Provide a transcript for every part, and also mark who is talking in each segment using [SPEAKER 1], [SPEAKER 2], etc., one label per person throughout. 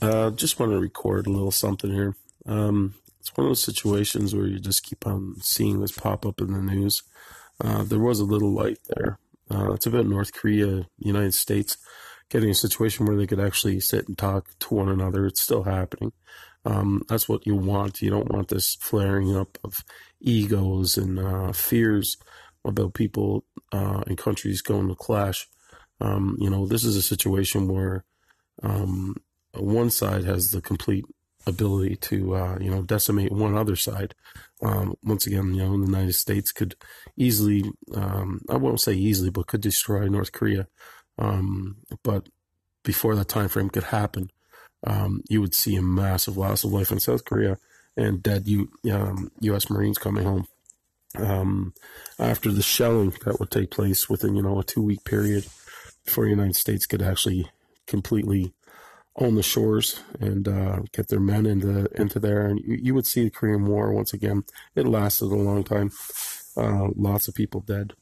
[SPEAKER 1] Uh, just want to record a little something here. Um, it's one of those situations where you just keep on seeing this pop up in the news. Uh, there was a little light there. Uh, it's about North Korea, United States, getting a situation where they could actually sit and talk to one another. It's still happening. Um, that's what you want. You don't want this flaring up of egos and uh, fears about people uh, and countries going to clash. Um, you know, this is a situation where um, one side has the complete ability to, uh, you know, decimate one other side. Um, once again, you know, the United States could easily, um, I won't say easily, but could destroy North Korea. Um, but before that time frame could happen, um, you would see a massive loss of life in South Korea and dead U, U.S. Marines coming home. Um, after the shelling that would take place within, you know, a two week period before the United States could actually completely on the shores and uh, get their men into into there. And you, you, would see the Korean War once again. It lasted a long time. Uh, lots of people dead.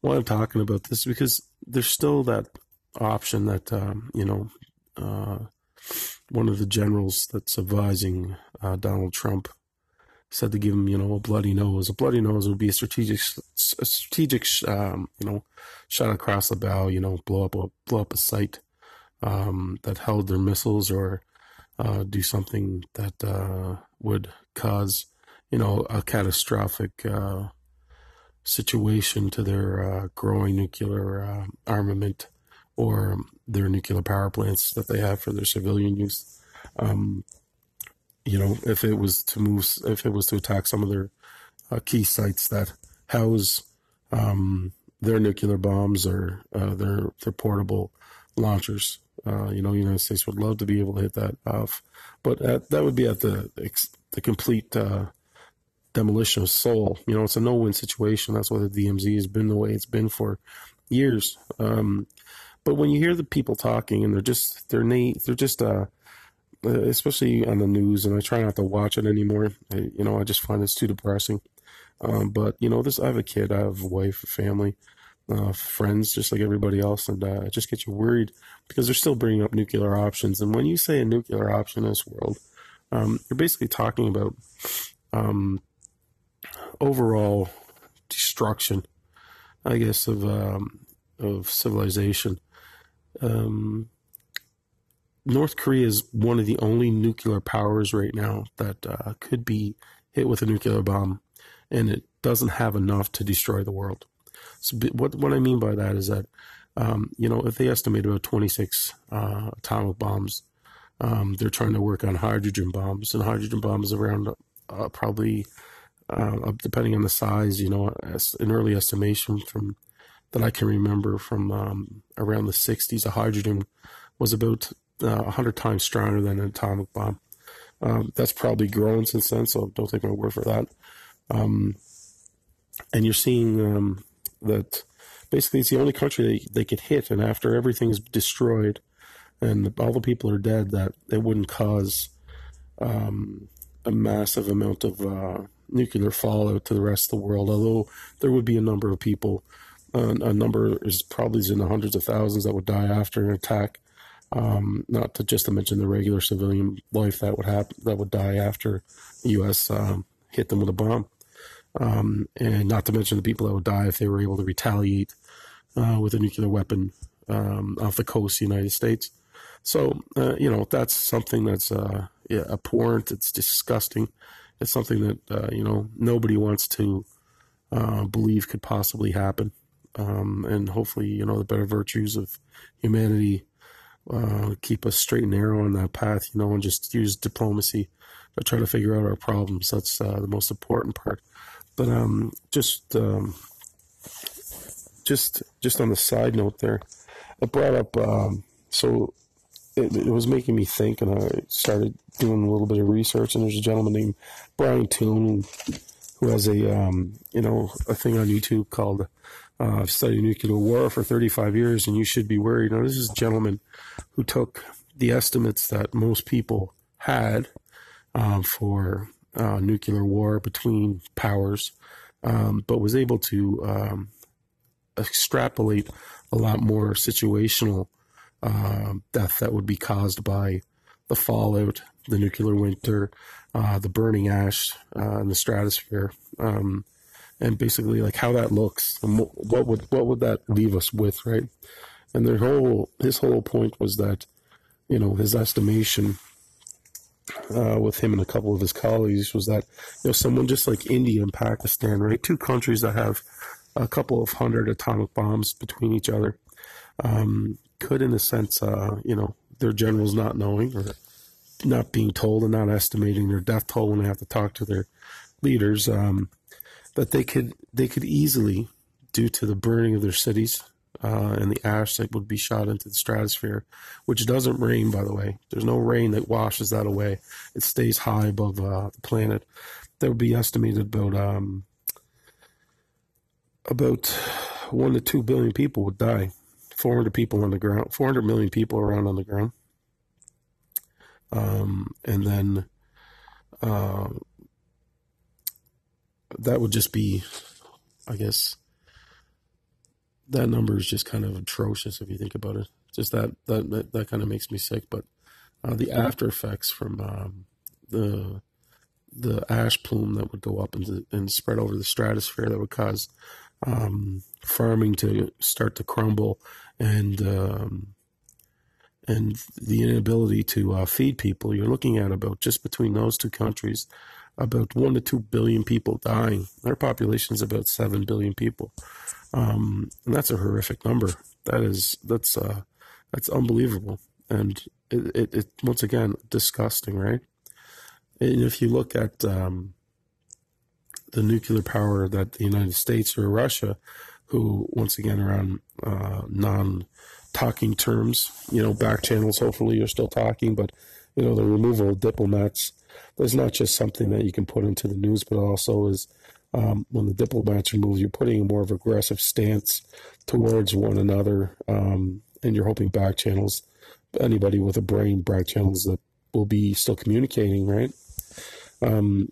[SPEAKER 1] Why I'm talking about this because there's still that option that um, you know uh, one of the generals that's advising uh, Donald Trump said to give him you know a bloody nose. A bloody nose would be a strategic a strategic um, you know shot across the bow. You know blow up a blow up a site um, that held their missiles or uh, do something that uh, would cause, you know, a catastrophic uh, situation to their uh, growing nuclear uh, armament or their nuclear power plants that they have for their civilian use. Um, you know, if it was to move, if it was to attack some of their uh, key sites that house um, their nuclear bombs or their their portable launchers. Uh, you know, the United States would love to be able to hit that off, but at, that would be at the the complete uh, demolition of Seoul. You know, it's a no-win situation. That's why the DMZ has been the way it's been for years. Um, but when you hear the people talking and they're just they're na- they're just uh, uh especially on the news, and I try not to watch it anymore. I, you know, I just find it's too depressing. Um, but you know, this I have a kid, I have a wife, a family uh, friends, just like everybody else, and uh, it just gets you worried because they're still bringing up nuclear options. And when you say a nuclear option in this world, um, you're basically talking about um, overall destruction, I guess, of um, of civilization. Um, North Korea is one of the only nuclear powers right now that uh, could be hit with a nuclear bomb, and it doesn't have enough to destroy the world. So what what I mean by that is that um, you know if they estimate about 26 uh, atomic bombs, um, they're trying to work on hydrogen bombs, and hydrogen bombs around uh, probably uh, depending on the size. You know, an early estimation from that I can remember from um, around the 60s, a hydrogen was about uh, 100 times stronger than an atomic bomb. Um, that's probably grown since then, so don't take my word for that. Um, and you're seeing um, that basically it's the only country they, they could hit, and after everything's destroyed and all the people are dead, that it wouldn't cause um, a massive amount of uh, nuclear fallout to the rest of the world. Although there would be a number of people, uh, a number is probably in the hundreds of thousands that would die after an attack. Um, not to just to mention the regular civilian life that would happen that would die after the U.S. Um, hit them with a bomb um, and not to mention the people that would die if they were able to retaliate uh, with a nuclear weapon um, off the coast of the United States. So, uh, you know, that's something that's uh, yeah, abhorrent. It's disgusting. It's something that, uh, you know, nobody wants to uh, believe could possibly happen. Um, and hopefully, you know, the better virtues of humanity uh, keep us straight and narrow on that path, you know, and just use diplomacy to try to figure out our problems. That's the most important part. But um, just um, just just on the side note there, I brought up um, so it, it, was making me think, and I started doing a little bit of research. And there's a gentleman named Brian Toon who has a um, you know a thing on YouTube called uh, "I've studied nuclear war for 35 years, and you should be worried." Now, this is a gentleman who took the estimates that most people had um, for uh, nuclear war between powers, um, but was able to um, extrapolate a lot more situational uh, death that would be caused by the fallout, the nuclear winter, uh, the burning ash uh, in the stratosphere, um, and basically like how that looks and what would what would that leave us with, right? And their whole his whole point was that, you know, his estimation uh, with him and a couple of his colleagues was that you know someone just like India and Pakistan, right, two countries that have a couple of hundred atomic bombs between each other, um, could in a sense, uh, you know, their generals not knowing or not being told and not estimating their death toll when they have to talk to their leaders, um, that they could they could easily, due to the burning of their cities uh, and the ash that would be shot into the stratosphere, which doesn't rain, by the way. There's no rain that washes that away. It stays high above uh, the planet. There would be estimated about um, about one to two billion people would die. 400 people on the ground, 400 million people around on the ground. Um, and then uh, that would just be, I guess, that number is just kind of atrocious if you think about it. Just that that that, that kind of makes me sick. But uh, the after effects from um, the the ash plume that would go up and, and spread over the stratosphere that would cause um, farming to start to crumble and um, and the inability to uh, feed people, you're looking at about just between those two countries, about one to two billion people dying. Their population is about seven billion people, um, and that's a horrific number. That is that's uh, that's unbelievable, and it, it, it, once again disgusting, right? And if you look at um, the nuclear power that the United States or Russia, who once again are on uh, non talking terms. You know, back channels, hopefully you're still talking, but, you know, the removal of diplomats, there's not just something that you can put into the news, but also is um, when the diplomats are moved, you're putting a more of aggressive stance towards one another, um, and you're hoping back channels, anybody with a brain, back channels that will be still communicating, right? Um,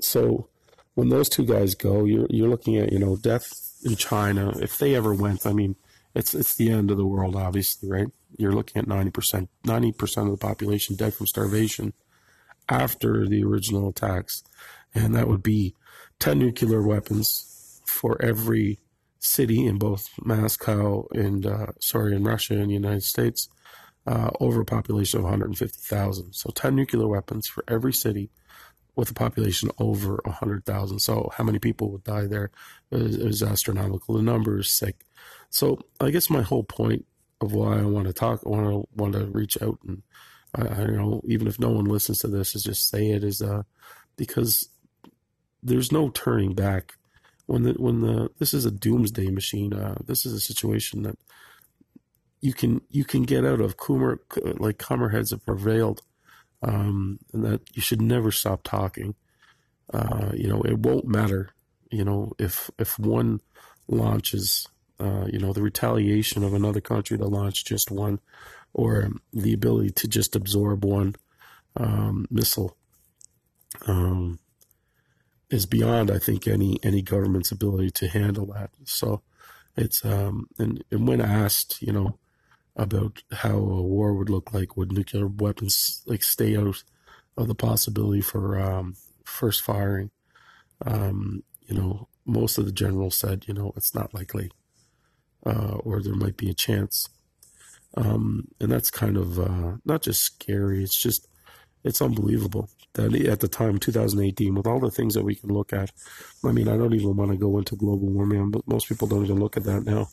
[SPEAKER 1] so when those two guys go, you're you're looking at you know death in China if they ever went. I mean, it's it's the end of the world, obviously, right? You're looking at ninety percent, ninety percent of the population dead from starvation after the original attacks, and that would be ten nuclear weapons for every city in both Moscow and uh, sorry in Russia and the United States, uh, over a population of 150,000. So ten nuclear weapons for every city with a population over 100,000. So how many people would die there is, is astronomical. The number is sick. So I guess my whole point of why I want to talk, I want to want to reach out and I, I don't know, even if no one listens to this, is just say it is uh, because there's no turning back. When the when the this is a doomsday machine. Uh, this is a situation that you can you can get out of. Coomer like Coomer heads have prevailed, um, and that you should never stop talking. Uh, you know, it won't matter. You know, if if one launches, uh, you know, the retaliation of another country to launch just one, or the ability to just absorb one um, missile, um, is beyond, I think, any any government's ability to handle that. So, it's um, and and when asked, you know, about how a war would look like, would nuclear weapons like stay out of the possibility for um, first firing? Um, you know, most of the generals said, you know, it's not likely, uh, or there might be a chance. Um, and that's kind of uh, not just scary, it's just, it's unbelievable that at the time, 2018, with all the things that we can look at, I mean, I don't even want to go into global warming, but most people don't even look at that now.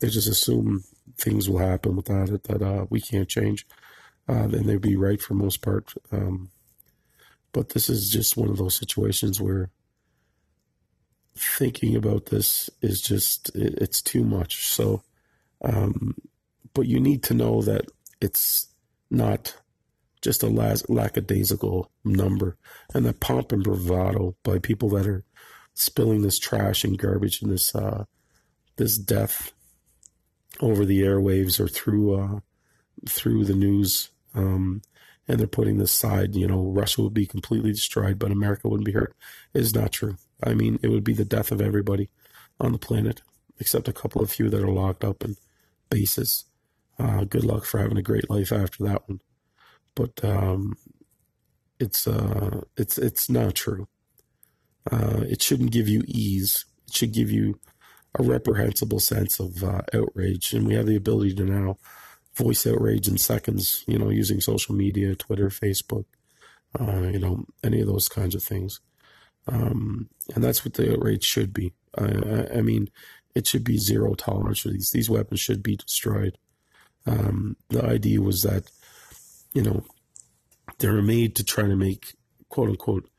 [SPEAKER 1] They just assume things will happen without it that uh, we can't change. Uh, and they'd be right for most part. Um, but this is just one of those situations where thinking about this is just it, it's too much. So, um, but you need to know that it's not just a las- lackadaisical number, and the pomp and bravado by people that are spilling this trash and garbage and this uh, this death over the airwaves or through uh, through the news. Um, and they're putting this side, you know, Russia would be completely destroyed, but America wouldn't be hurt. It is not true. I mean, it would be the death of everybody on the planet, except a couple of few that are locked up in bases. Uh, good luck for having a great life after that one. but um, it's uh, it's it's not true. Uh, it shouldn't give you ease. It should give you a reprehensible sense of uh, outrage, and we have the ability to now voice outrage in seconds. You know, using social media, Twitter, Facebook, uh, you know, any of those kinds of things. Um, and that's what the rate should be. I, I, mean, it should be zero tolerance for these. These weapons should be destroyed. Um, the idea was that, you know, they were made to try to make quote unquote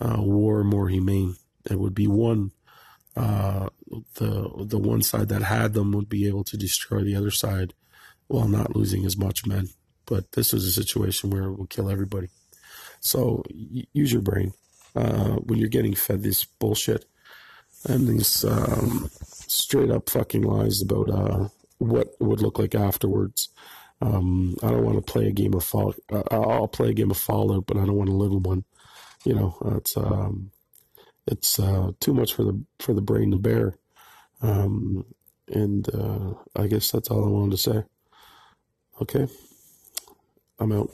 [SPEAKER 1] uh, war more humane. It would be one, uh, the the one side that had them would be able to destroy the other side while not losing as much men. But this was a situation where it will kill everybody. So use your brain uh, when you're getting fed this bullshit and these um, straight up fucking lies about uh, what it would look like afterwards. Um, I don't want to play a game of fall. Uh, I'll play a game of Fallout, but I don't want to live in one. You know, it's um, it's uh, too much for the for the brain to bear. Um, and uh, I guess that's all I wanted to say. Okay, I'm out.